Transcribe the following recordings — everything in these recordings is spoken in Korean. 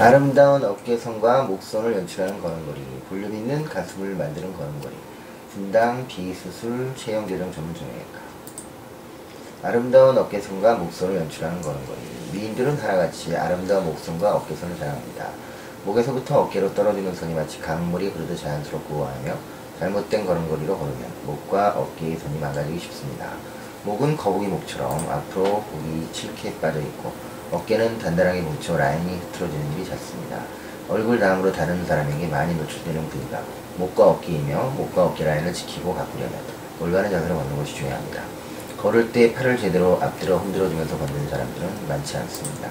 아름다운 어깨선과 목선을 연출하는 걸음걸이, 볼륨 있는 가슴을 만드는 걸음걸이, 분당 비수술 체형 교정 전문 정형외과. 아름다운 어깨선과 목선을 연출하는 걸음걸이. 미인들은 하나같이 아름다운 목선과 어깨선을 자랑합니다. 목에서부터 어깨로 떨어지는 선이 마치 강물이 흐르듯 자연스럽고 우아하며 잘못된 걸음걸이로 걸으면 목과 어깨의 선이 망가지기 쉽습니다. 목은 거북이 목처럼 앞으로 목이 칠게 빠져 있고 어깨는 단단하게 뭉쳐 라인이 흐트러지는 일이 잦습니다. 얼굴 다음으로 다른 사람에게 많이 노출되는 부위가 목과 어깨이며 목과 어깨 라인을 지키고 가꾸려면 올바른 자세로 걷는 것이 중요합니다. 걸을 때 팔을 제대로 앞뒤로 흔들어주면서 걷는 사람들은 많지 않습니다.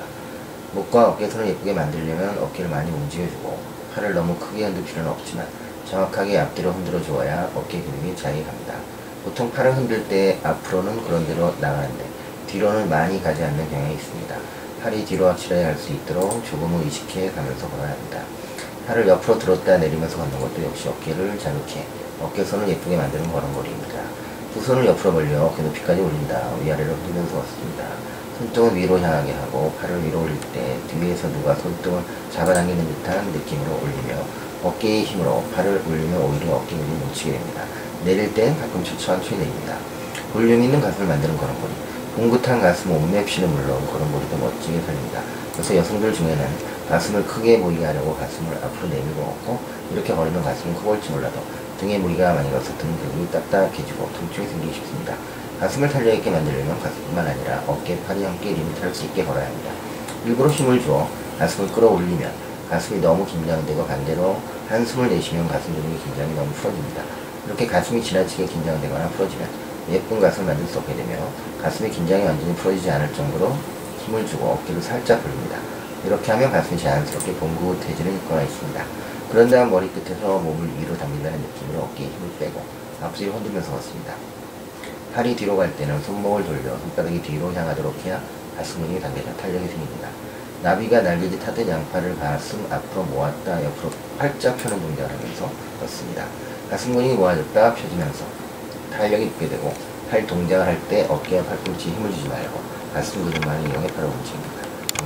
목과 어깨 선을 예쁘게 만들려면 어깨를 많이 움직여주고 팔을 너무 크게 흔들 필요는 없지만 정확하게 앞뒤로 흔들어 주어야 어깨 근육이 자리 갑니다. 보통 팔을 흔들 때 앞으로는 그런대로 나가는데 뒤로는 많이 가지 않는 경향이 있습니다. 팔이 뒤로 확실하게 갈 수 있도록 조금은 의식해 가면서 걸어야 합니다. 팔을 옆으로 들었다 내리면서 걷는 것도 역시 어깨를 자극해 어깨선을 예쁘게 만드는 걸음걸이입니다. 두 손을 옆으로 벌려 어깨 높이까지 올린다. 위아래로 흔들면서 걷습니다. 손등을 위로 향하게 하고 팔을 위로 올릴 때 뒤에서 누가 손등을 잡아당기는 듯한 느낌으로 올리며 어깨의 힘으로 팔을 올리면 오히려 어깨 근육이 뭉치게 됩니다. 내릴 땐 가끔 천천히 내립니다. 볼륨 있는 가슴을 만드는 걸음걸이. 봉긋한 가슴 옷맵시는 물론 걸음걸이도 멋지게 살립니다. 그래서 여성들 중에는 가슴을 크게 보이게 하려고 가슴을 앞으로 내밀고 걷고 이렇게 걸으면 가슴은 커 보일지 몰라도 등에 무리가 많이 가서 등 근육이 딱딱해지고 통증이 생기기 쉽습니다. 가슴을 탄력 있게 만들려면 가슴뿐만 아니라 어깨, 팔이 함께 리미트할 수 있게 걸어야 합니다. 일부러 힘을 주어 가슴을 끌어올리면 가슴이 너무 긴장되고 반대로 한숨을 내쉬면 가슴 근육이 긴장이 너무 풀어집니다. 이렇게 가슴이 지나치게 긴장되거나 풀어지면 예쁜 가슴을 만들 수 없게 되며 가슴의 긴장이 완전히 풀어지지 않을 정도로 힘을 주고 어깨를 살짝 돌립니다. 이렇게 하면 가슴이 자연스럽게 봉긋해지는 효과가 있습니다. 그런 다음 머리끝에서 몸을 위로 당긴다는 느낌으로 어깨에 힘을 빼고 앞뒤로 흔들면서 걷습니다. 팔이 뒤로 갈 때는 손목을 돌려 손바닥이 뒤로 향하도록 해야 가슴 근육이 당겨져 탄력이 생깁니다. 나비가 날개짓 하듯 양팔을 가슴 앞으로 모았다 옆으로 활짝 펴는 동작을 하면서 걷습니다. 가슴 근육이 모아졌다 펴지면서 탄력이 있게 되고 팔 동작을 할 때 어깨와 팔꿈치에 힘을 주지 말고 가슴 근육만을 이용해 팔을 움직입니다.